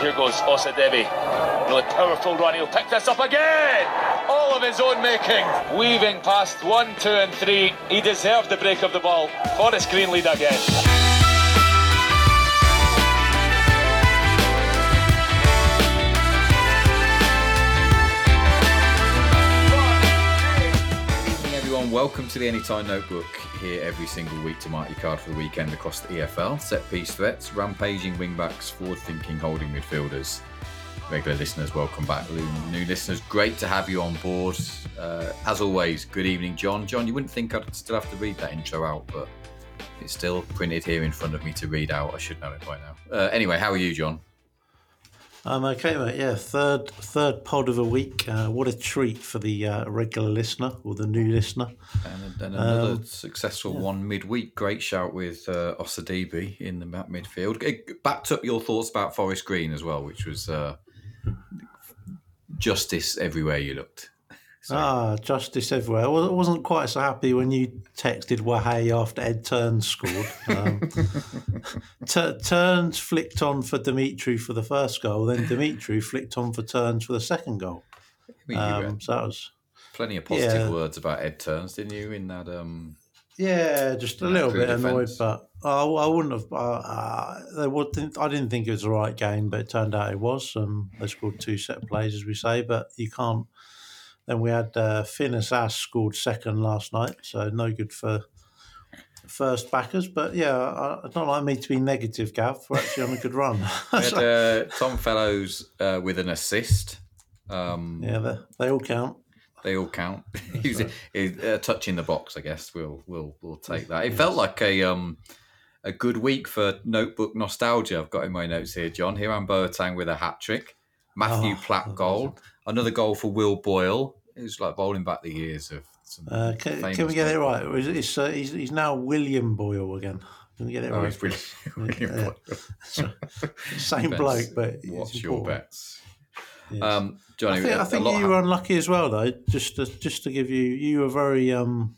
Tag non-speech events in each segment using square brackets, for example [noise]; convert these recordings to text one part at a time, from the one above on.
Here goes Osadebe. Really powerful run. He'll pick this up again. All of his own making. Weaving past one, two, and three. He deserved the break of the ball. Forest Green lead again. Welcome to the Anytime Notebook. Here every single week to mark your card for the weekend across the EFL. Set piece threats, rampaging wingbacks, forward-thinking holding midfielders. Regular listeners, welcome back. New listeners, great to have you on board. Uh, as always, good evening, John. John, you wouldn't think I'd still have to read that intro out, but it's still printed here in front of me to read out. I should know it by now. Uh, anyway, how are you, John? I'm okay, mate. Yeah, third third pod of a week. Uh, what a treat for the uh, regular listener or the new listener. And, and another um, successful yeah. one midweek. Great shout with uh, Osadebe in the midfield. It backed up your thoughts about Forest Green as well, which was uh, justice everywhere you looked. So. Ah, justice everywhere. I wasn't quite so happy when you texted Wahay after Ed Turns scored. Um, [laughs] t- Turns flicked on for Dimitri for the first goal, then Dimitri flicked on for Turns for the second goal. Um, so that was plenty of positive yeah. words about Ed Turns, didn't you? In that, um, yeah, just a little bit defense. annoyed, but I, I wouldn't have. Uh, uh, would. I didn't think it was the right game, but it turned out it was. Um, they scored two set plays, as we say, but you can't then we had uh, Finn Azaz scored second last night, so no good for first backers. But yeah, I, don't like me to be negative, Gav. We're actually on a good run. [laughs] we had uh, Tom Fellows uh, with an assist. Um, yeah, they, they, all count. They all count. [laughs] He's uh, touching the box, I guess. We'll we'll we'll take that. It yes. felt like a um a good week for notebook nostalgia. I've got in my notes here, John. Hiram Boateng with a hat trick. Matthew oh, Platt goal. Another goal for Will Boyle. It was like bowling back the years of some. Uh, can, can, we get it right? It's, uh, he's, he's now William Boyle again. Can we get it oh, right? William, William [laughs] Boyle. [laughs] Same bloke, but what's your bets? Yes. Um, Johnny, I think, I think you were unlucky as well, though. Just to, just to give you, you were very um,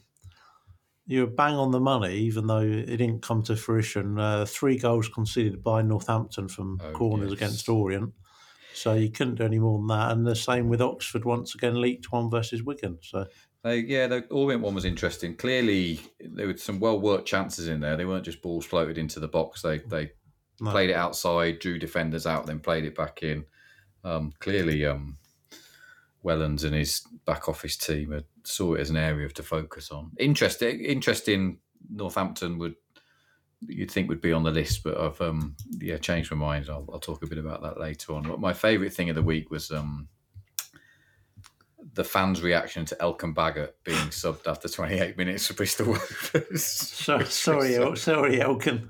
you were bang on the money, even though it didn't come to fruition. Uh, three goals conceded by Northampton from oh, corners yes. against Orient. So you couldn't do any more than that. And the same with Oxford once again leaked one versus Wigan. So they, yeah, the Orient one was interesting. Clearly, there were some well worked chances in there. They weren't just balls floated into the box. They they no. played it outside, drew defenders out, then played it back in. Um, clearly, um, Wellens and his back office team had, saw it as an area to focus on. Interesting, interesting. Northampton would you'd think would be on the list, but I've um, yeah changed my mind. I'll, I'll talk a bit about that later on. But my favourite thing of the week was um, the fans' reaction to Elkan Baggott being subbed after 28 minutes for Bristol Rovers. sorry, sorry, [laughs] El- sorry, Elkan.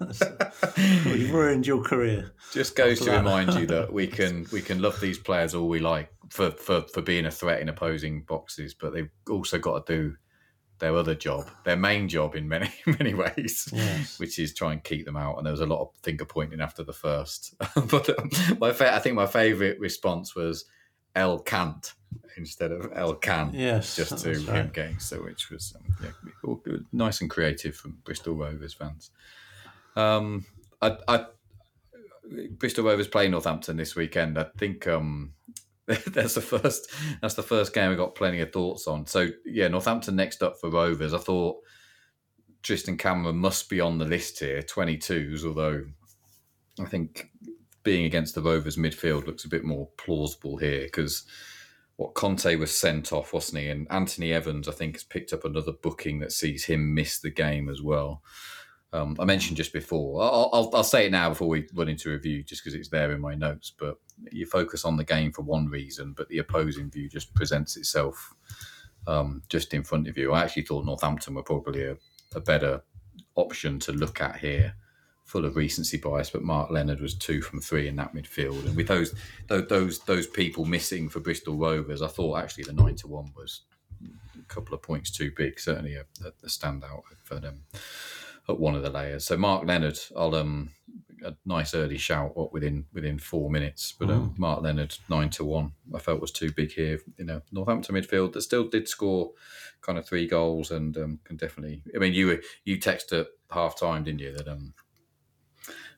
[laughs] We've ruined your career. Just goes to remind you that we [laughs] can we can love these players all we like for, for, for being a threat in opposing boxes, but they've also got to do their other job, their main job in many [laughs] many ways, yes. which is try and keep them out. And there was a lot of finger pointing after the first. [laughs] but um, my fa- I think my favourite response was El Cant instead of El Can. Yes, just to right. him getting so, which was um, yeah, nice and creative from Bristol Rovers fans. Um, I, I Bristol Rovers play Northampton this weekend. I think um, [laughs] that's the first. That's the first game I got plenty of thoughts on. So yeah, Northampton next up for Rovers. I thought Tristan Cameron must be on the list here, 22s. Although I think being against the Rovers midfield looks a bit more plausible here because what Conteh was sent off, wasn't he? And Anthony Evans, I think, has picked up another booking that sees him miss the game as well. Um, I mentioned just before. I'll, I'll, I'll, say it now before we run into review, just because it's there in my notes. But you focus on the game for one reason, but the opposing view just presents itself um, just in front of you. I actually thought Northampton were probably a, a, better option to look at here, full of recency bias. But Marc Leonard was two from three in that midfield, and with those those those people missing for Bristol Rovers, I thought actually the nine to one was a couple of points too big. Certainly a, a standout for them at one of the layers. So Marc Leonard, I'll um a nice early shout what within within four minutes, but um, mm. Marc Leonard nine to one I felt was too big here. You know, Northampton midfield that still did score kind of three goals and um, can definitely. I mean, you you texted at half time, didn't you? That um,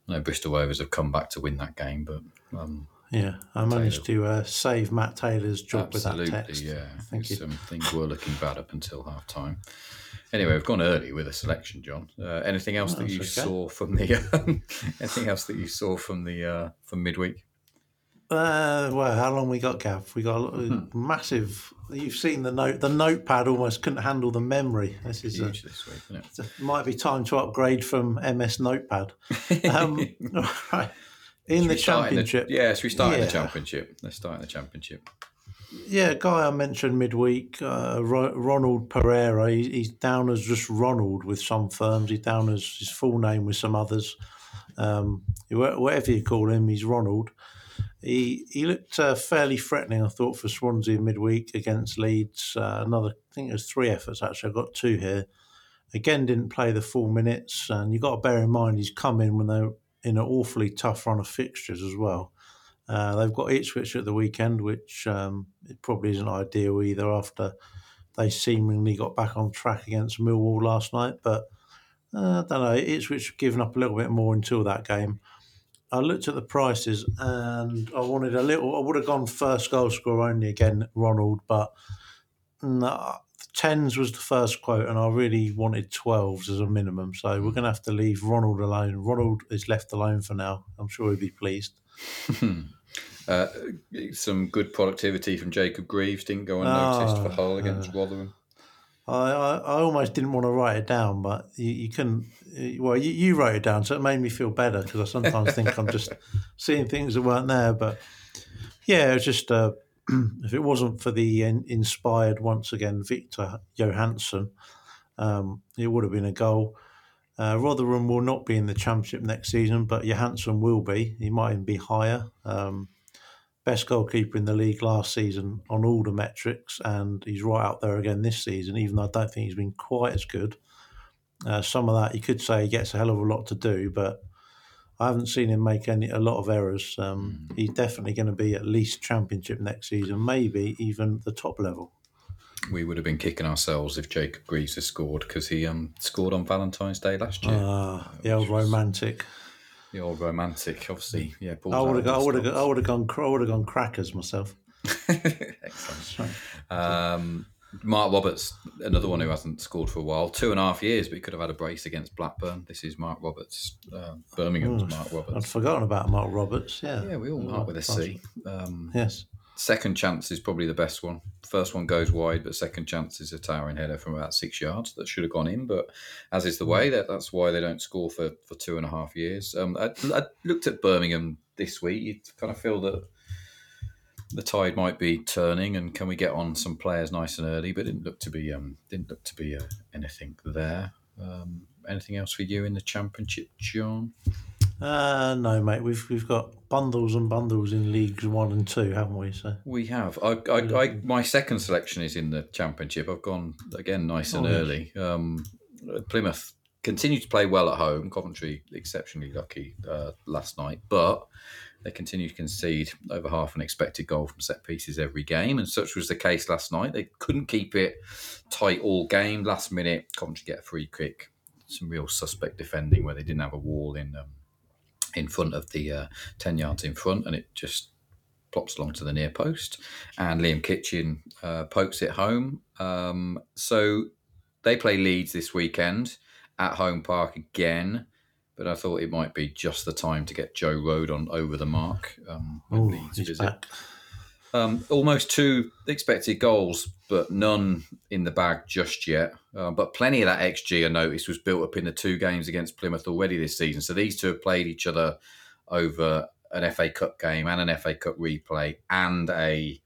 I know Bristol Rovers have come back to win that game, but um, Yeah, I managed Taylor. to uh, save Matt Taylor's job Absolutely, with that text. Yeah, Thank you. Um, things were looking bad up until half time. Anyway, we've gone early with a selection, John. Uh, anything else oh, that you okay. saw from the? [laughs] anything else that you saw from the uh, from midweek? Uh, well, how long we got, Gav? We got a hmm. massive. You've seen the note. The notepad almost couldn't handle the memory. This is huge a, this week. It? might be time to upgrade from MS Notepad. [laughs] Um, [laughs] right. In the championship, the, yeah, so we start yeah. the championship. Let's start in the championship. Yeah, guy I mentioned midweek, uh, Ronald Pereira. He, he's down as just Ronald with some firms. He's down as his full name with some others. Um, whatever you call him, he's Ronald. He he looked uh, fairly threatening, I thought, for Swansea midweek against Leeds. Uh, another, I think it was three efforts actually. I've got two here. Again, didn't play the full minutes, and you've got to bear in mind he's come in when they're in an awfully tough run of fixtures as well. Uh, they've got Ipswich at the weekend, which um, it probably isn't ideal either after they seemingly got back on track against Millwall last night. But uh, I don't know, Ipswich have given up a little bit more until that game. I looked at the prices and I wanted a little. I would have gone first goal scorer only again, Ronald, but no, tens was the first quote, and I really wanted twelves as a minimum. So we're going to have to leave Ronald alone. Ronald is left alone for now. I'm sure he'll be pleased. [laughs] uh, some good productivity from Jacob Greaves didn't go unnoticed oh, for Hull against uh, Rotherham. I, I, I, almost didn't want to write it down, but you, you couldn't. Well, you, you wrote it down, so it made me feel better because I sometimes think I'm just [laughs] seeing things that weren't there. But yeah, it was just uh, [clears throat] if it wasn't for the in, inspired once again Viktor Johansson, um, it would have been a goal. Uh, Rotherham will not be in the championship next season, but Johansson will be. He might even be higher. Um, best goalkeeper in the league last season on all the metrics, and he's right out there again this season. Even though I don't think he's been quite as good. Uh, some of that you could say he gets a hell of a lot to do, but I haven't seen him make any a lot of errors. Um, mm. He's definitely going to be at least championship next season, maybe even the top level. We would have been kicking ourselves if Jacob Greaves had scored because he um, scored on Valentine's Day last year. Ah, the old romantic the old romantic, obviously. Yeah, I would have, I would have, I would have gone, I would have gone crackers myself. [laughs] Excellent. Um, Marc Roberts, another one who hasn't scored for a while, two and a half years, but he could have had a brace against Blackburn. This is Marc Roberts, uh, Birmingham's oh, Marc Roberts. I'd forgotten about Marc Roberts. Yeah, yeah, we all mark with a C. Um, yes. Second chance is probably the best one. First one goes wide, but second chance is a towering header from about six yards that should have gone in. But as is the way, that that's why they don't score for, for two and a half years. Um, I, I looked at Birmingham this week. You kind of feel that the tide might be turning, and can we get on some players nice and early? But didn't look to be um, didn't look to be uh, anything there. Um, anything else for you in the championship, John? Uh, no, mate. We've we've got bundles and bundles in leagues one and two, haven't we? So we have. I, I, I my second selection is in the championship. I've gone again nice and oh, early. Um, Plymouth continue to play well at home. Coventry exceptionally lucky uh, last night, but they continue to concede over half an expected goal from set pieces every game, and such was the case last night. They couldn't keep it tight all game. Last minute, Coventry get a free kick. Some real suspect defending where they didn't have a wall in um, in front of the uh, 10 yards in front and it just plops along to the near post. And Liam Kitching uh, pokes it home. Um, so they play Leeds this weekend at home park again. But I thought it might be just the time to get Joe Rodon over the mark um, with Ooh, Leeds visit. Back. Um, almost two expected goals, but none in the bag just yet. Uh, but plenty of that XG I noticed was built up in the two games against Plymouth already this season. So these two have played each other over an FA Cup game and an FA Cup replay and a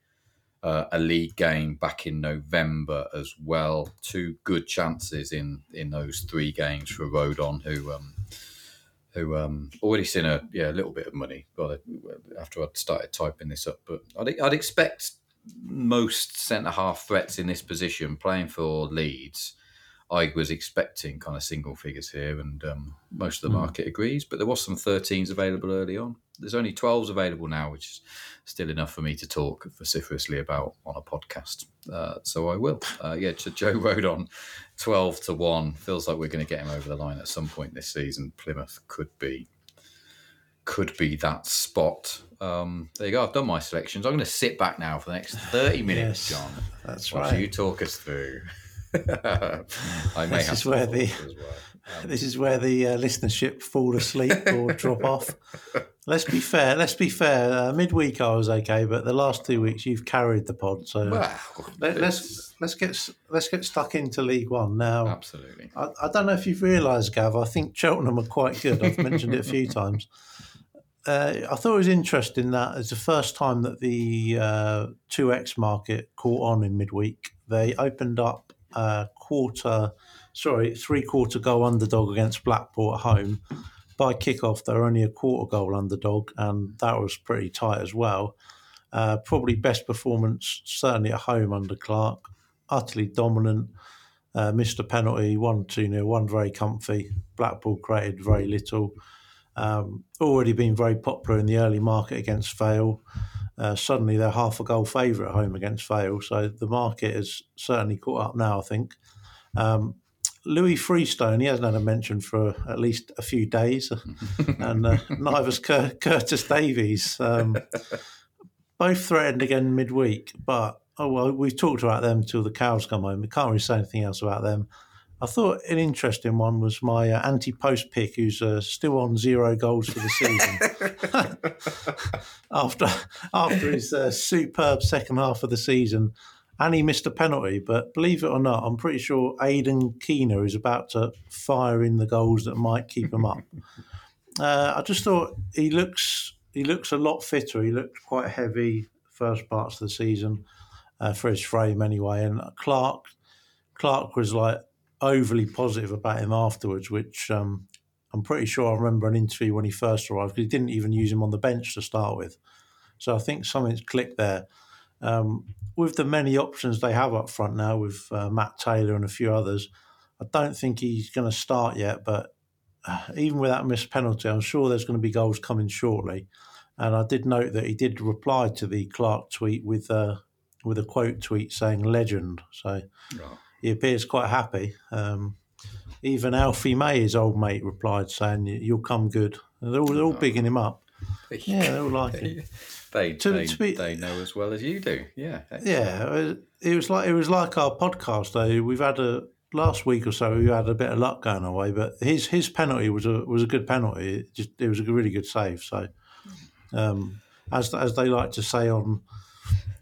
uh, a league game back in November as well. Two good chances in in those three games for Rodon, who um, who um, already seen a yeah a little bit of money well, after I'd started typing this up. But I'd, I'd expect most centre half threats in this position playing for Leeds. I was expecting kind of single figures here, and um, most of the hmm. market mm. agrees. But there was some 13s available early on. There's only 12s available now, which is still enough for me to talk vociferously about on a podcast. Uh, so I will. Uh, yeah, Joe Rodon 12 to 1. Feels like we're going to get him over the line at some point this season. Plymouth could be could be that spot. Um, there you go. I've done my selections. I'm going to sit back now for the next 30 [laughs] minutes, yes, John. That's right. you talk us through. [laughs] I may this have is where the well. um, [laughs] this is where the uh, listenership fall asleep or drop off. Let's be fair. Let's be fair. Uh, midweek I was okay, but the last two weeks you've carried the pod. So well, let, us let's, let's get let's get stuck into League One now. Absolutely. I, I don't know if you've realised, Gav. I think Cheltenham are quite good. I've mentioned it a few [laughs] times. Uh, I thought it was interesting that it's the first time that the uh, 2x market caught on in midweek. They opened up a quarter, sorry, three quarter goal underdog against Blackpool at home. By kickoff, they're only a quarter goal underdog, and that was pretty tight as well. Uh, probably best performance, certainly at home under Clarke. Utterly dominant. Uh, missed a penalty, 1 2 0, one very comfy. Blackpool created very little. Um, already been very popular in the early market against Vale. Uh, suddenly they're half a goal favourite at home against Vale. So the market has certainly caught up now, I think. Um, Lewis Freestone, he hasn't had a mention for at least a few days, [laughs] and uh, neither's Cur- Curtis Davies. Um, both threatened again midweek, but oh well, we've talked about them till the cows come home. We can't really say anything else about them. I thought an interesting one was my uh, anti-post pick, who's uh, still on zero goals for the season [laughs] [laughs] after after his uh, superb second half of the season, and he missed a penalty. But believe it or not, I'm pretty sure Aidan Keena is about to fire in the goals that might keep him up. [laughs] Uh, I just thought he looks he looks a lot fitter. He looked quite heavy first parts of the season uh, for his frame anyway, and Clark Clarke was like overly positive about him afterwards, which um, I'm pretty sure I remember an interview when he first arrived because he didn't even use him on the bench to start with. So I think something's clicked there. Um, with the many options they have up front now, with uh, Matt Taylor and a few others, I don't think he's going to start yet. But uh, even with that missed penalty, I'm sure there's going to be goals coming shortly. And I did note that he did reply to the Clarke tweet with uh, with a quote tweet saying "legend." So he appears quite happy. Um, even Alfie May, his old mate, replied saying, "You'll come good." They're all, they're all bigging him up. Yeah, they all like it. They, to, they, to be, they know as well as you do. Yeah, yeah. It was like it was like our podcast. Though we've had a last week or so, we had a bit of luck going away, but his his penalty was a was a good penalty. It just it was a really good save. So, um, as as they like to say on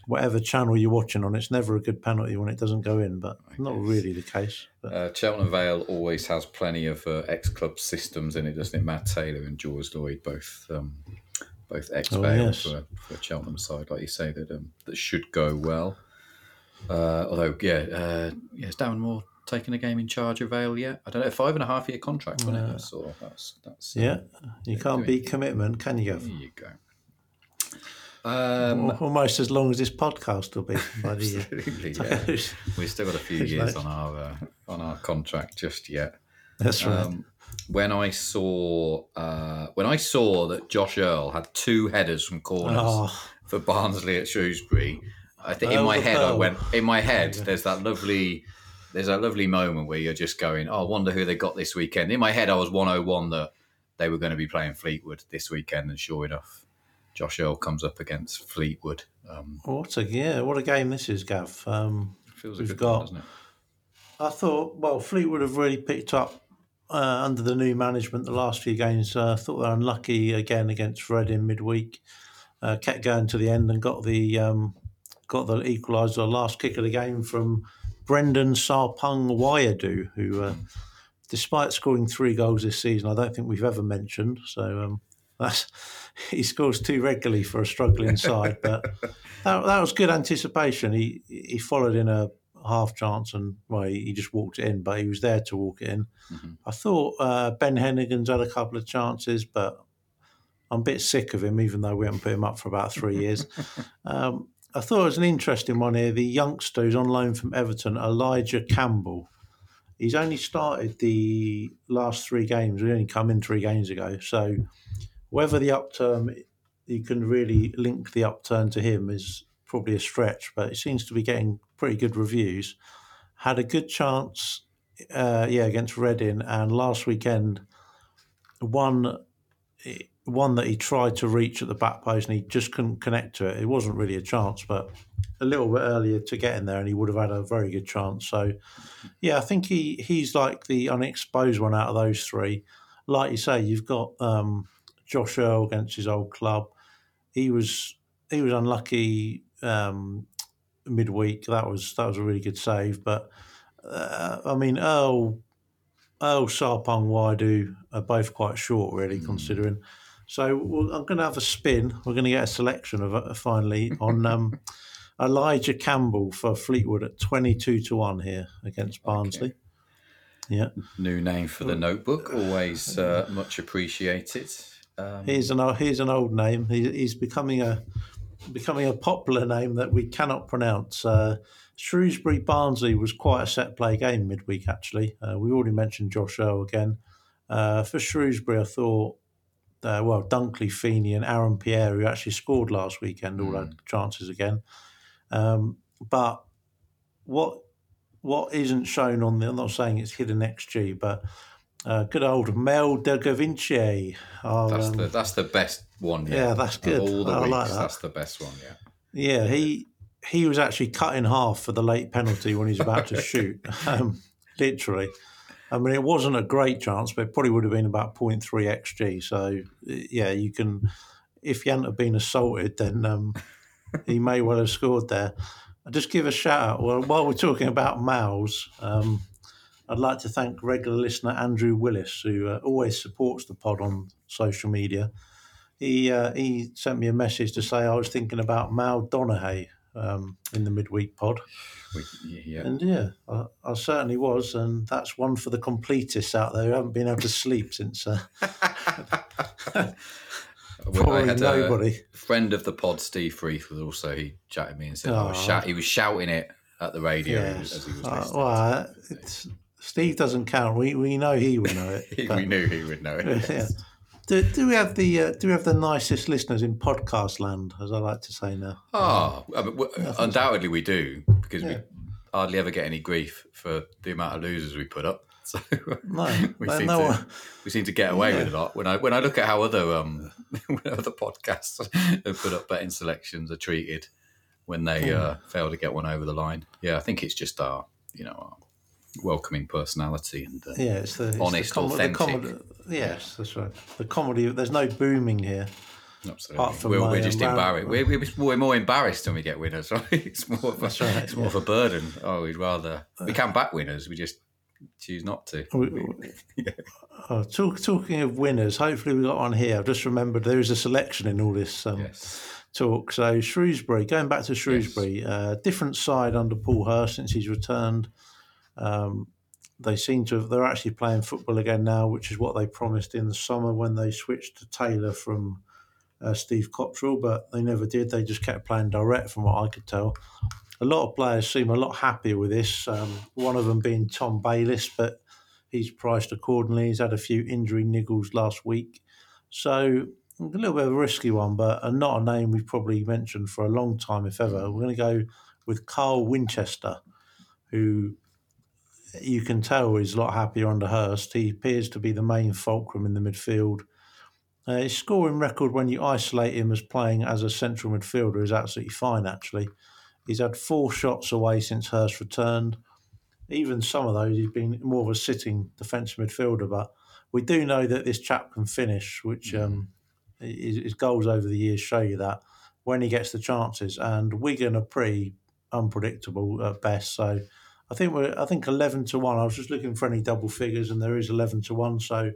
whatever channel you're watching on, it's never a good penalty when it doesn't go in, but not really the case. Uh, Cheltenham Vale always has plenty of uh, ex club systems in it, doesn't it? Matt Taylor and George Lloyd, both um, both ex Vale oh, yes. for, for Cheltenham side, like you say, that um, that should go well. Uh, although, yeah, uh, yeah, is Darren Moore taking a game in charge of Vale yet? I don't know. Five and a half year contract, wasn't it? So that's, that's, yeah, you can't beat commitment, can you? There you go. Um, Almost as long as this podcast will be. [laughs] absolutely, [laughs] yeah. We've still got a few years on our uh, on our contract just yet. That's right. Um, when I saw uh, when I saw that Josh Earl had two headers from corners oh. for Barnsley at Shrewsbury, I think in my head I went in my head. There's that lovely there's that lovely moment where you're just going, oh, I wonder who they got this weekend. In my head, I was 101 that they were going to be playing Fleetwood this weekend, and sure enough, Josh Earl comes up against Fleetwood. Um, what a yeah, what a game this is, Gav. Um, feels a good got, one, doesn't it? I thought well, Fleetwood have really picked up uh, under the new management the last few games. Uh, I thought they're unlucky again against Red in midweek. Uh, kept going to the end and got the um, got the equaliser, last kick of the game from Brendan Sarpong-Wiredu, who, uh, despite scoring three goals this season, I don't think we've ever mentioned. So um, [laughs] that's [laughs] he scores too regularly for a struggling side. But [laughs] that, that was good anticipation. He he followed in a half chance and well, he just walked it in, but he was there to walk it in. Mm-hmm. I thought uh, Ben Heneghan's had a couple of chances, but I'm a bit sick of him, even though we haven't put him up for about three years. [laughs] um, I thought it was an interesting one here. The youngster who's on loan from Everton, Elijah Campbell. He's only started the last three games. He only come in three games ago, so whether the upturn you can really link the upturn to him is probably a stretch, but it seems to be getting pretty good reviews. Had a good chance, uh, yeah, against Reading, and last weekend, one one that he tried to reach at the back post and he just couldn't connect to it. It wasn't really a chance, but a little bit earlier to get in there and he would have had a very good chance. So, yeah, I think he he's like the unexposed one out of those three. Like you say, you've got um, Josh Earl against his old club. He was he was unlucky um, midweek. That was that was a really good save, but uh, I mean Earl Earl Sarpong-Wiredu are both quite short, really, mm. considering. So I'm going to have a spin. We're going to get a selection of it finally on [laughs] um, Elijah Campbell for Fleetwood at 22 to 1 here against Barnsley. Okay. Yeah. New name for the notebook, always [sighs] uh, much appreciated. Um, here's an here's an old name. He, he's becoming a becoming a popular name that we cannot pronounce. Uh, Shrewsbury Barnsley was quite a set play game midweek. Actually, uh, we already mentioned Josh Earl again. Uh, for Shrewsbury, I thought uh, well, Dunkley, Feeney, and Aaron Pierre, who actually scored last weekend, all had mm. chances again. Um, but what what isn't shown on the, I'm not saying it's hidden XG, but uh, good old Mel De Gavinci. that's, um, the, that's the best one. Yeah, yeah that's good. Of all the I weeks, like that. that's the best one. Yeah. Yeah, he he was actually cut in half for the late penalty when he's about to shoot. [laughs] Um, literally. I mean, it wasn't a great chance, but it probably would have been about 0.3 xg. So, yeah, you can, if he hadn't have been assaulted, then um, he may well have scored there. I'll just give a shout out. Well, while we're talking about Mals, um, I'd like to thank regular listener Andrew Willis, who uh, always supports the pod on social media. He uh, he sent me a message to say I was thinking about Mal Donaghy um, in the midweek pod. We, yeah. And yeah, I, I, certainly was, and that's one for the completists out there who haven't been able to sleep since. Uh, [laughs] Probably I had nobody. A friend of the pod, Steve Freeth, was also he chatted me and said oh. was shout, he was shouting it at the radio yes. as he was uh, listening. Uh, well, Steve doesn't count. We we know he would know it. [laughs] we knew he would know it. [laughs] yeah. Do, do we have the uh, do we have the nicest listeners in podcast land, as I like to say now? Oh, I mean, undoubtedly we do because yeah. we hardly ever get any grief for the amount of losers we put up. [laughs] So no, we, seem no to, we seem to get away yeah. with a lot. When I when I look at how other um other podcasts have put up betting selections are treated when they uh, fail to get one over the line. Yeah, I think it's just our you know our welcoming personality and uh, yeah, it's the it's honest, the com- authentic. The comedy, yes, that's right. The comedy. There's no booming here. Absolutely. We're, we're just embarrassed. We're, we're, more embarrassed when we get winners, [laughs] right? It's more of a, right, it's more yeah. of a burden. Oh, we'd rather we can back winners. We just choose not to. We, [laughs] yeah. oh, talk, talking of winners, hopefully we got one here. I've just remembered there is a selection in all this um, yes. talk. So Shrewsbury, going back to Shrewsbury, yes. uh, different side under Paul Hurst since he's returned. Um, they seem to have, they're actually playing football again now, which is what they promised in the summer when they switched to Taylor from uh, Steve Cotterill, but they never did. They just kept playing direct, from what I could tell. A lot of players seem a lot happier with this. Um, one of them being Tom Bayliss, but he's priced accordingly. He's had a few injury niggles last week, so a little bit of a risky one, but not a name we've probably mentioned for a long time, if ever. We're going to go with Carl Winchester, who you can tell he's a lot happier under Hurst. He appears to be the main fulcrum in the midfield. Uh, his scoring record, when you isolate him as playing as a central midfielder, is absolutely fine, actually. He's had four shots away since Hurst returned. Even some of those, he's been more of a sitting defensive midfielder. But we do know that this chap can finish, which um, his, his goals over the years show you that when he gets the chances. And Wigan are pretty unpredictable at best. So I think we're I think eleven to one. I was just looking for any double figures, and there is eleven to one. So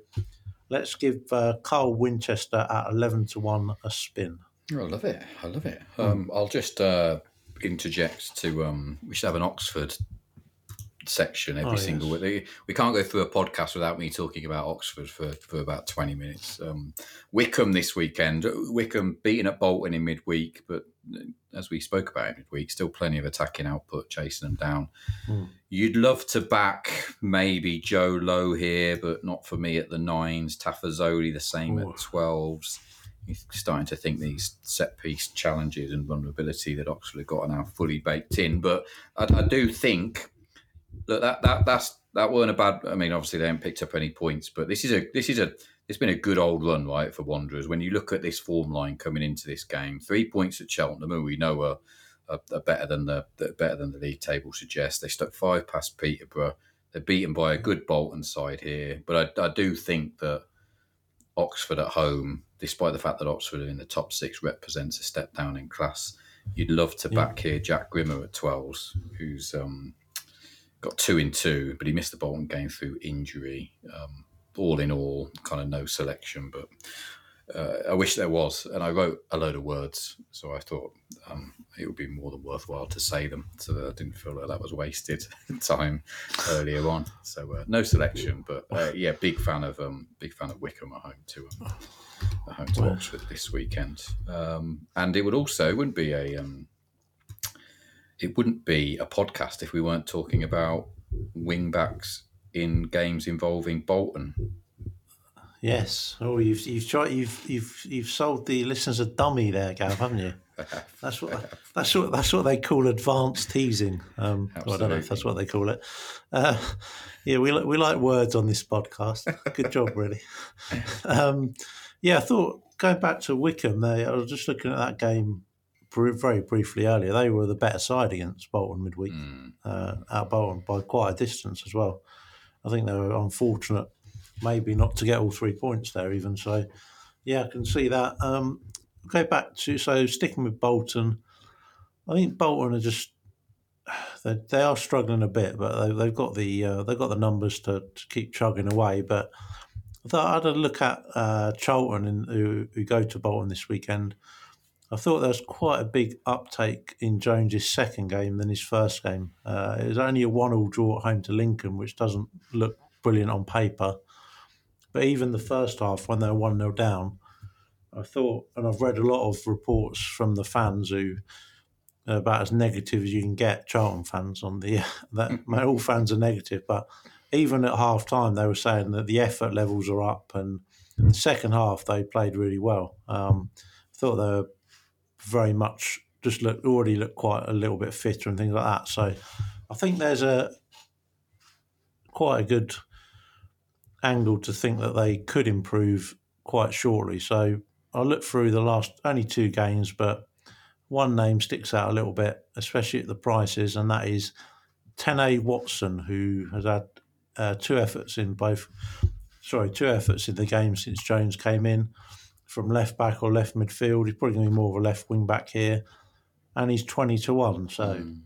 let's give uh, Carl Winchester at eleven to one a spin. Oh, I love it. I love it. Um, I'll just uh, interject to um, we should have an Oxford section every oh, single yes. week. We can't go through a podcast without me talking about Oxford for, for about 20 minutes. Um, Wycombe this weekend. Wycombe beating at Bolton in midweek, but uh, as we spoke about in midweek, still plenty of attacking output chasing them down. Mm. You'd love to back maybe Joe Low here, but not for me at the nines. Tafazolli the same Ooh. at 12s. You're starting to think these set piece challenges and vulnerability that Oxford have got are now fully baked in. But I, I do think look that that that's that weren't a bad. I mean, obviously they haven't picked up any points, but this is a this is a it's been a good old run, right, for Wanderers. When you look at this form line coming into this game, three points at Cheltenham, and we know are, are, are better than the, better than the league table suggests. They stuck five past Peterborough. They're beaten by a good Bolton side here, but I, I do think that Oxford at home, despite the fact that Oxford are in the top six, represents a step down in class. You'd love to back yeah. here Jack Grimmer at 12s, who's um, got two in two, but he missed the Bolton game through injury. Um, all in all, kind of no selection, but uh, I wish there was. And I wrote a load of words, so I thought um, it would be more than worthwhile to say them, so that I didn't feel like that was wasted [laughs] time earlier on. So uh, no selection, but uh, yeah, big fan of um, big fan of Wycombe at home to um, home to Oxford this weekend. Um, and it would also it wouldn't be a um, it wouldn't be a podcast if we weren't talking about wing backs in games involving Bolton. Yes. Oh, you've you've tried you've you've you've sold the listeners a dummy there, Gav, haven't you? [laughs] That's what that's what that's what they call advanced teasing. Um, well, I don't know if that's what they call it. Uh, yeah, we we like words on this podcast. Good job, really. [laughs] Um, yeah, I thought going back to Wycombe, they I was just looking at that game very briefly earlier. They were the better side against Bolton midweek, mm. uh, out Bolton by quite a distance as well. I think they were unfortunate, maybe not to get all three points there even. So, yeah, I can see that. Um, go back to so sticking with Bolton. I think Bolton are just they, they are struggling a bit, but they, have got the uh, they've got the numbers to, to, keep chugging away. But I thought I had a look at uh, Charlton in, who, who go to Bolton this weekend. I thought there was quite a big uptake in Jones's second game than his first game. Uh, it was only a one-all draw at home to Lincoln, which doesn't look brilliant on paper. But even the first half, when they were one 0 down, I thought, and I've read a lot of reports from the fans who are about as negative as you can get, Charlton fans on the [laughs] that all fans are negative, but even at half time they were saying that the effort levels are up, and the second half they played really well. Um, thought they were very much just look already look quite a little bit fitter and things like that. So I think there's a quite a good angle to think that they could improve quite shortly. So I look through the last only two games, but one name sticks out a little bit, especially at the prices, and that is Tennai Watson, who has had uh, two efforts in both. Sorry, two efforts in the game since Jones came in from left back or left midfield. He's probably going to be more of a left wing back here, and he's twenty to one. So mm.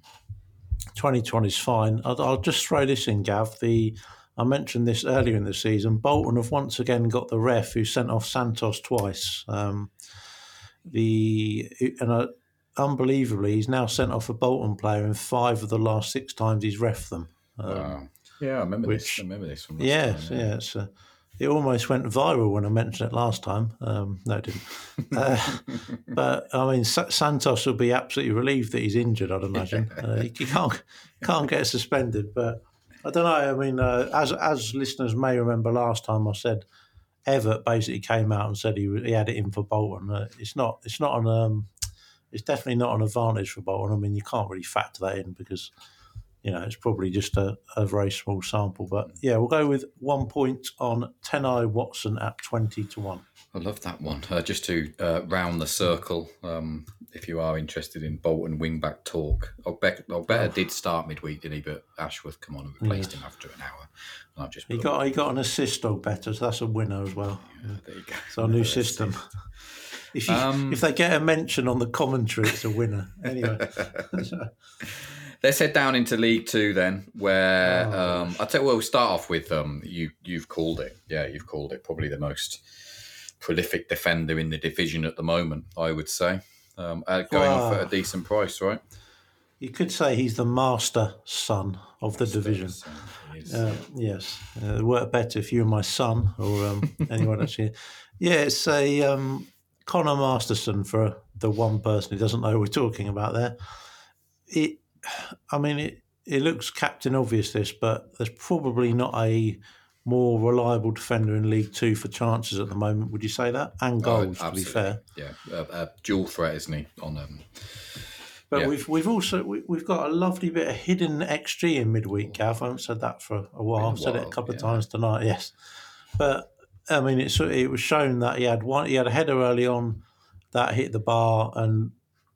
twenty to one is fine. I'll, I'll, just throw this in, Gav. The I mentioned this earlier in the season. Bolton have once again got the ref who sent off Santos twice. Um, the and uh, unbelievably, he's now sent off a Bolton player in five of the last six times he's ref them. Um, wow. Yeah, I remember which, this. I remember this from yeah, time, yeah. It's a, it almost went viral when I mentioned it last time. Um, no, it didn't. Uh, [laughs] but I mean, S- Santos will be absolutely relieved that he's injured. I'd imagine [laughs] uh, he can't can't get suspended. But I don't know. I mean, uh, as as listeners may remember, last time I said Evatt basically came out and said he he had it in for Bolton. Uh, it's not. It's not an. Um, it's definitely not an advantage for Bolton. I mean, you can't really factor that in because you know, it's probably just a, a very small sample. But yeah, we'll go with one point on Tennai Watson at 20 to 1. I love that one. Uh, just to uh, round the circle, um, if you are interested in Bolton wingback talk, Ogbeta oh. did start midweek, didn't he? But Ashworth come on and replaced him after an hour. And I've just he got he got an assist, Ogbeta, so that's a winner as well. Yeah, there you go. It's our new system. If, you, um, if they get a mention on the commentary, it's a winner. Anyway. [laughs] [laughs] Let's head down into League Two then, where oh, um, I tell you, we'll start off with um, you. You've called it, yeah, you've called it probably the most prolific defender in the division at the moment. I would say, um, uh, going off at a decent price, right? You could say he's the master son of the division. Uh, yes, uh, work better if you were my son or um, [laughs] anyone actually. Yeah, it's a um, Conor Masterson for the one person who doesn't know who we're talking about there. It [sighs] I mean, it, it looks captain obvious this, but there's probably not a more reliable defender in League Two for chances at the moment. Would you say that? And oh, goals, oh, to be fair. Yeah, uh, dual threat, isn't he? On um, but yeah. we've we've also we, have got a lovely bit of hidden XG in midweek. Gav, I haven't said that for a while. I've said it a couple yeah. of times tonight. Yes, but I mean, it's it was shown that he had one. He had a header early on that hit the bar, and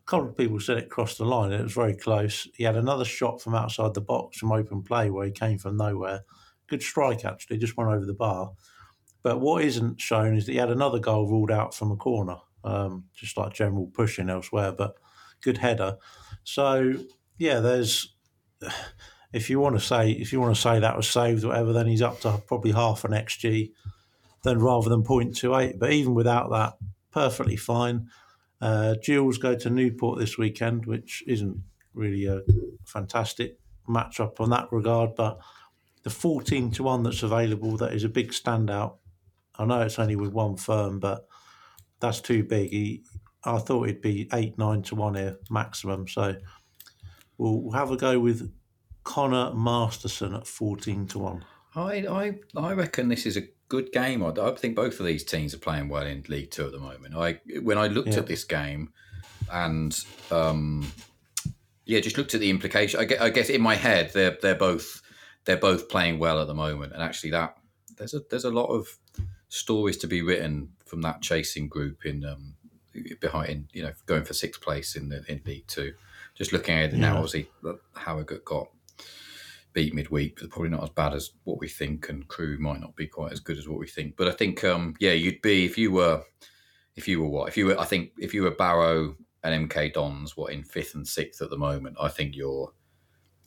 a couple of people said it crossed the line. It was very close. He had another shot from outside the box from open play where he came from nowhere. Good strike actually, just went over the bar. But what isn't shown is that he had another goal ruled out from a corner, um, just like general pushing elsewhere. But good header. So yeah, there's [sighs] if you want to say if you want to say that was saved whatever, then he's up to probably half an xG, then rather than 0.28. But even without that, perfectly fine. Uh, Gills go to Newport this weekend, which isn't really a fantastic matchup on that regard, but the 14 to 1 that's available, that is a big standout. I know it's only with one firm, but that's too big. He, I thought it'd be 8, 9 to 1 here maximum. So we'll have a go with Conor Masterson at 14 to 1. I, I, I reckon this is a good game. I, I think both of these teams are playing well in League Two at the moment. I when I looked yeah. at this game, and um, yeah, just looked at the implication. I guess, I guess in my head they're they're both they're both playing well at the moment, and actually that there's a there's a lot of stories to be written from that chasing group in um, behind in, you know going for sixth place in the in League Two. Just looking at it yeah. now, obviously Harrogate got beat midweek, but probably not as bad as what we think, and Crewe might not be quite as good as what we think. But I think, um, yeah, you'd be if you were, if you were what, if you were, I think if you were Barrow and MK Dons, what in fifth and sixth at the moment, I think you're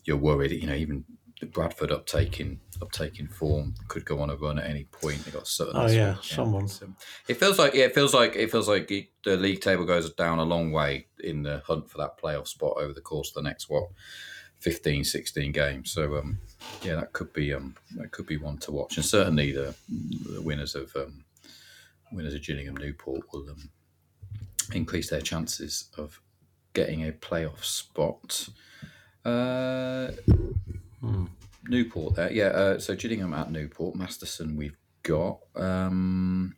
you're worried. You know, even the Bradford uptaking uptaking form could go on a run at any point. They got certain. Oh yeah, someone. it feels like yeah, it feels like it feels like the league table goes down a long way in the hunt for that playoff spot over the course of the next what 15, 16 games. So um, yeah, that could be um, that could be one to watch, and certainly the, the winners of um, winners of Gillingham Newport will um, increase their chances of getting a playoff spot. Uh, hmm. Newport there, yeah. Uh, so Gillingham at Newport, Masterson we've got. Um,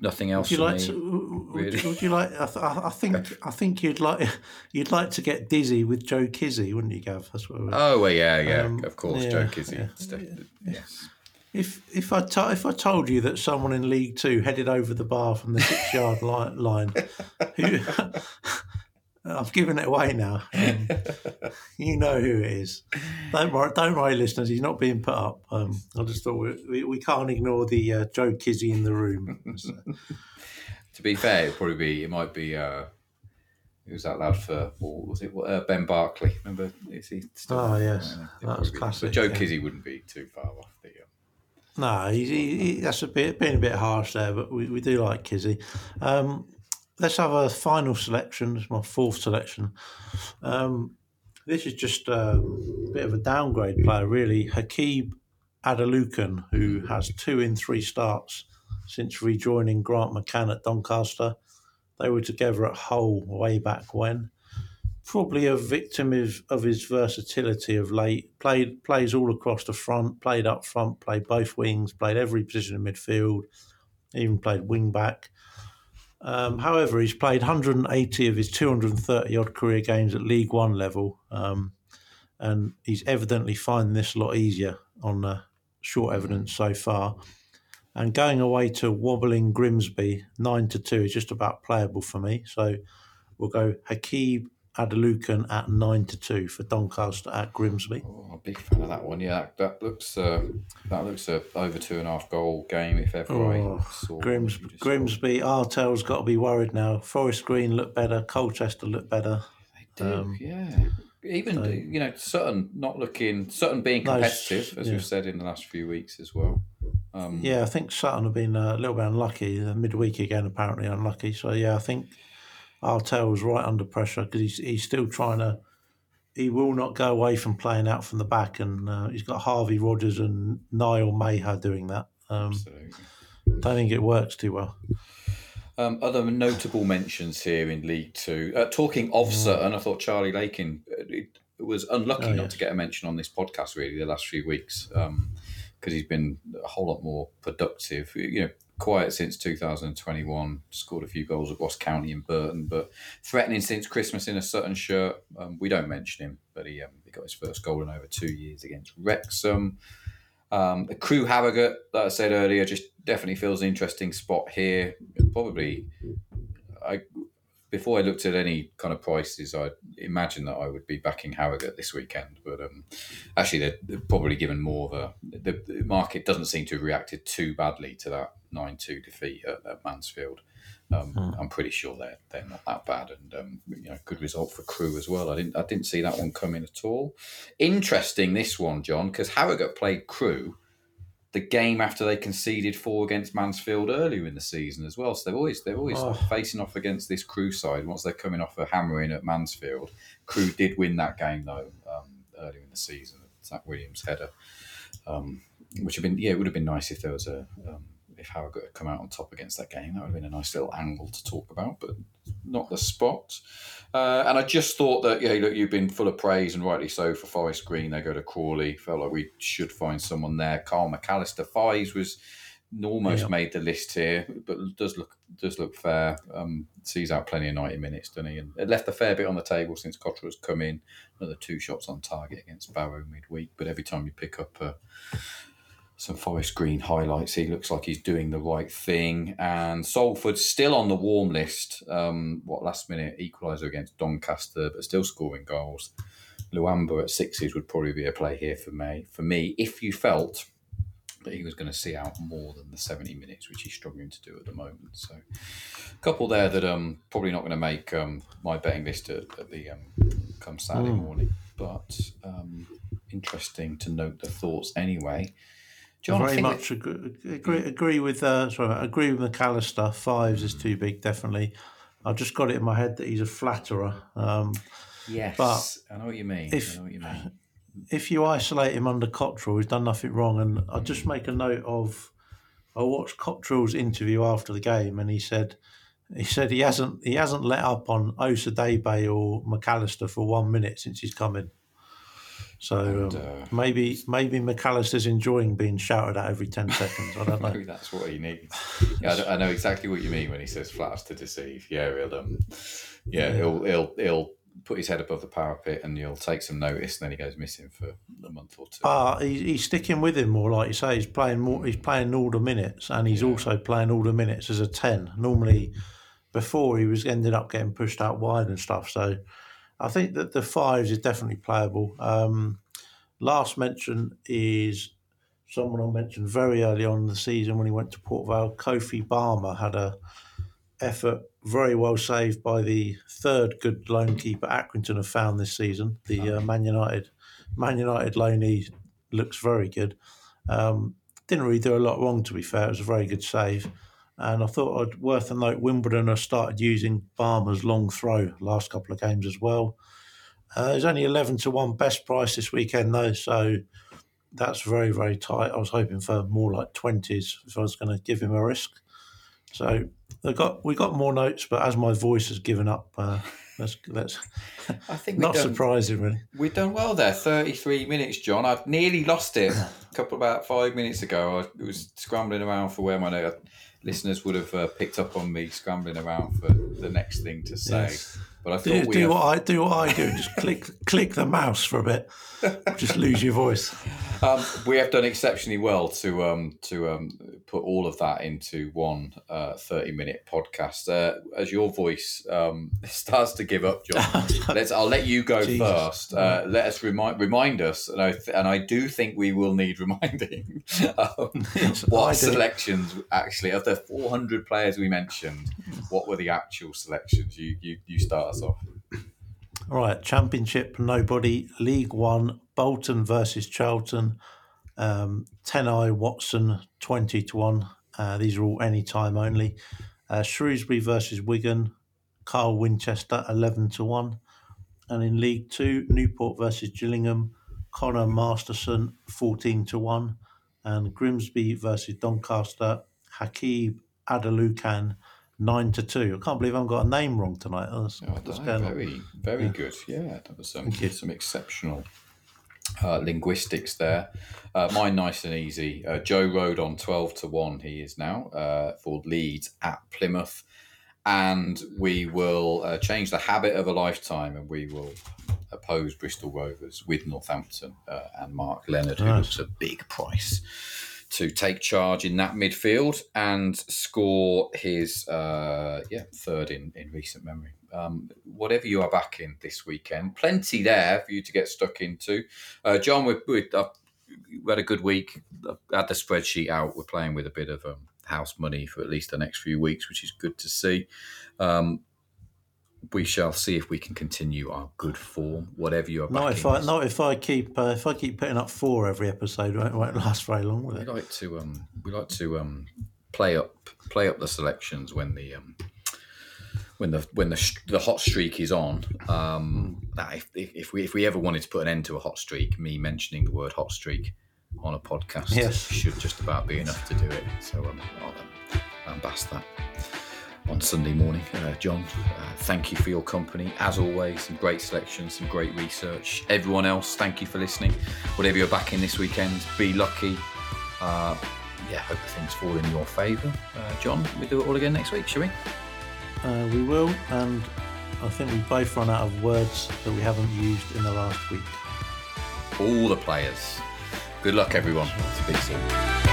nothing else. Would you like me, to? Really. Would, you like? I, th- I, think. [laughs] I think you'd like. You'd like to get dizzy with Joe Kizzi, wouldn't you, Gav? That's what. Oh well, yeah, yeah. Um, of course, yeah, Joe Kizzi. Yeah. Yes. If if I to, if I told you that someone in League Two headed over the bar from the six yard line, line who [laughs] I've given it away now. Um, [laughs] you know who it is. Don't worry, don't worry, listeners. He's not being put up. Um, I just thought we, we, we can't ignore the uh, Joe Kizzi in the room. So. [laughs] to be fair, it probably be it might be. Uh, was that lad for? Or was it uh, Ben Barkley? Remember? Is he still? Oh yes, that was classic. But Joe yeah. Kizzi wouldn't be too far off the. Um... No, he, he, that's a bit being a bit harsh there, but we, we do like Kizzi. Um, let's have a final selection. It's my fourth selection. Um, this is just a bit of a downgrade player, really. Hakeeb Adelakun, who has two in three starts since rejoining Grant McCann at Doncaster. They were together at Hull way back when. Probably a victim of, of his versatility of late. Played plays all across the front, played up front, played both wings, played every position in midfield, even played wing back. Um, however, he's played 180 of his 230 odd career games at League One level, um, and he's evidently finding this a lot easier on the short evidence so far. And going away to wobbling Grimsby, nine to two is just about playable for me. So we'll go Hakeeb Adelakun at nine to two for Doncaster at Grimsby. Oh, a big fan of that one. Yeah, that, that looks uh, that looks a over two and a half goal game if ever oh, I saw. Grims, Grimsby, Artell's got to be worried now. Forest Green look better. Colchester look better. They do. Um, yeah. Even so, you know Sutton not looking Sutton being competitive those, as yeah. we've said in the last few weeks as well. Um, yeah, I think Sutton have been a little bit unlucky. Midweek again, apparently unlucky. So yeah, I think Artell was right under pressure because he's he's still trying to. He will not go away from playing out from the back, and uh, he's got Harvey Rogers and Niall Maher doing that. Um, Absolutely. Don't think it works too well. Um, other notable mentions here in League Two. Uh, talking of mm. Sutton, I thought Charlie Lakin uh, was unlucky oh, not to get a mention on this podcast really the last few weeks because um, he's been a whole lot more productive. You know, quiet since 2021. Scored a few goals at Ross County and Burton, but threatening since Christmas in a Sutton shirt. Um, we don't mention him, but he, um, he got his first goal in over two years against Wrexham. Um, the Crewe Harrogate, that I said earlier, just definitely feels an interesting spot here. Probably, I before I looked at any kind of prices, I imagine that I would be backing Harrogate this weekend. But um, actually, they're, they're, probably given more of a. The, the, market doesn't seem to have reacted too badly to that nine two defeat at, at Mansfield. Um, hmm. I'm pretty sure they're they're not that bad, and um, you know, good result for Crewe as well. I didn't I didn't see that one coming at all. Interesting this one, John, because Harrogate played Crewe the game after they conceded four against Mansfield earlier in the season as well. So they're always they're always oh. facing off against this Crewe side once they're coming off a hammering at Mansfield. Crewe did win that game though um, earlier in the season. Zac Williams header, um, which have been yeah, it would have been nice if there was a um, if Harrogate had come out on top against that game. That would have been a nice little angle to talk about, but not the spot. Uh, and I just thought that, yeah, look, you've been full of praise and rightly so for Forest Green. They go to Crawley. Felt like we should find someone there. Carl McAllister Fives was almost yeah. made the list here, but does look does look fair. Um, sees out plenty of ninety minutes, doesn't he? And it left a fair bit on the table since Cotterill's come in. Another two shots on target against Barrow midweek, but every time you pick up a some Forest Green highlights. He looks like he's doing the right thing. And Salford still on the warm list. Um, what last minute equaliser against Doncaster, but still scoring goals. Luamba at sixes would probably be a play here for me. For me, if you felt that he was going to see out more than the seventy minutes, which he's struggling to do at the moment. So, a couple there that um probably not going to make um my betting list at, at the um come Saturday mm. morning, but um interesting to note the thoughts anyway. John, very much agree, agree, agree with uh, sorry, agree with McAllister. Fives is too big, definitely. I just got it in my head that he's a flatterer. Um, yes, but I know what you mean. If, I know what you mean. If you isolate him under Cotterill, he's done nothing wrong. And I just make a note of. I watched Cotterill's interview after the game, and he said he said he hasn't he hasn't let up on Osadebe or McAllister for one minute since he's come in. So and, um, uh, maybe maybe McAllister's enjoying being shouted at every ten seconds. I don't [laughs] know. maybe that's what he needs. Yeah, I, I, know exactly what you mean when he says "flatters to deceive." Yeah, he'll um, yeah, yeah, he'll he'll he'll put his head above the parapet and you'll take some notice, and then he goes missing for a month or two. Ah, he, he's sticking with him more, like you say. He's playing more. He's playing all the minutes, and he's yeah. also playing all the minutes as a ten. Normally, before he was ended up getting pushed out wide and stuff. So I think that the fives is definitely playable. Um, last mention is someone I mentioned very early on in the season when he went to Port Vale. Kofi Balmer had a effort very well saved by the third good loan keeper Accrington have found this season. The uh, Man United Man United loanee looks very good. Um, didn't really do a lot wrong to be fair. It was a very good save. And I thought I'd worth a note. Wimbledon have started using Balmer's long throw last couple of games as well. Uh, it's only eleven to one best price this weekend though, so that's very very tight. I was hoping for more like twenties if I was going to give him a risk. So I got we got more notes, but as my voice has given up, uh, let's let's. I think [laughs] not done, surprising really. We've done well there. Thirty three minutes, John. I've nearly lost it a couple about five minutes ago. I was scrambling around for where my note listeners would have uh, picked up on me scrambling around for the next thing to say. Yes. But I thought do, do have... what I do. What I do. Just click [laughs] click the mouse for a bit. Just lose your voice. Um, we have done exceptionally well to um, to um, put all of that into one uh, 30 minute podcast. Uh, as your voice um, [laughs] starts to give up, John, [laughs] let's, I'll let you go Jesus. first. Uh, let us remind remind us, and I, th- and I do think we will need [laughs] reminding um, yes, what selections actually of the 400 players we mentioned. What were the actual selections? You you, you start us off. All right, Championship, nobody. League One, Bolton versus Charlton. Um, Tennai Watson, 20 to 1. Uh, these are all any time only. Uh, Shrewsbury versus Wigan, Carl Winchester, 11 to 1. And in League Two, Newport versus Gillingham, Conor Masterson, 14 to 1. And Grimsby versus Doncaster, Hakeeb Adelakun, nine to two. I can't believe I've got a name wrong tonight. That's, oh, that's very, very yeah. good. Yeah, that was some some exceptional uh, linguistics there. Uh, mine nice and easy. Uh, Joe Rodon twelve to one. He is now uh, for Leeds at Plymouth, and we will uh, change the habit of a lifetime, and we will oppose Bristol Rovers with Northampton uh, and Marc Leonard, who nice. looks a big price to take charge in that midfield and score his uh, yeah third in, in recent memory. Um, whatever you are back in this weekend, plenty there for you to get stuck into. Uh, John, we, we, uh, we had a good week. I had the spreadsheet out. We're playing with a bit of um, house money for at least the next few weeks, which is good to see. Um, we shall see if we can continue our good form, whatever you're. Not if I not if I keep uh, if I keep putting up four every episode, it won't last very long. Will it? We like to um we like to um play up play up the selections when the um when the when the the hot streak is on. Um, that if, if we if we ever wanted to put an end to a hot streak, me mentioning the word hot streak on a podcast yes. should just about be enough to do it. So um, I'll um, that on Sunday morning. Uh, John, uh, thank you for your company. As always, some great selections, some great research. Everyone else, thank you for listening. Whatever you're back in this weekend, be lucky. Uh, yeah, hope things fall in your favour. Uh, John, we do it all again next week, shall we? Uh, we will, and I think we both run out of words that we haven't used in the last week. All the players. Good luck, everyone. Speak soon.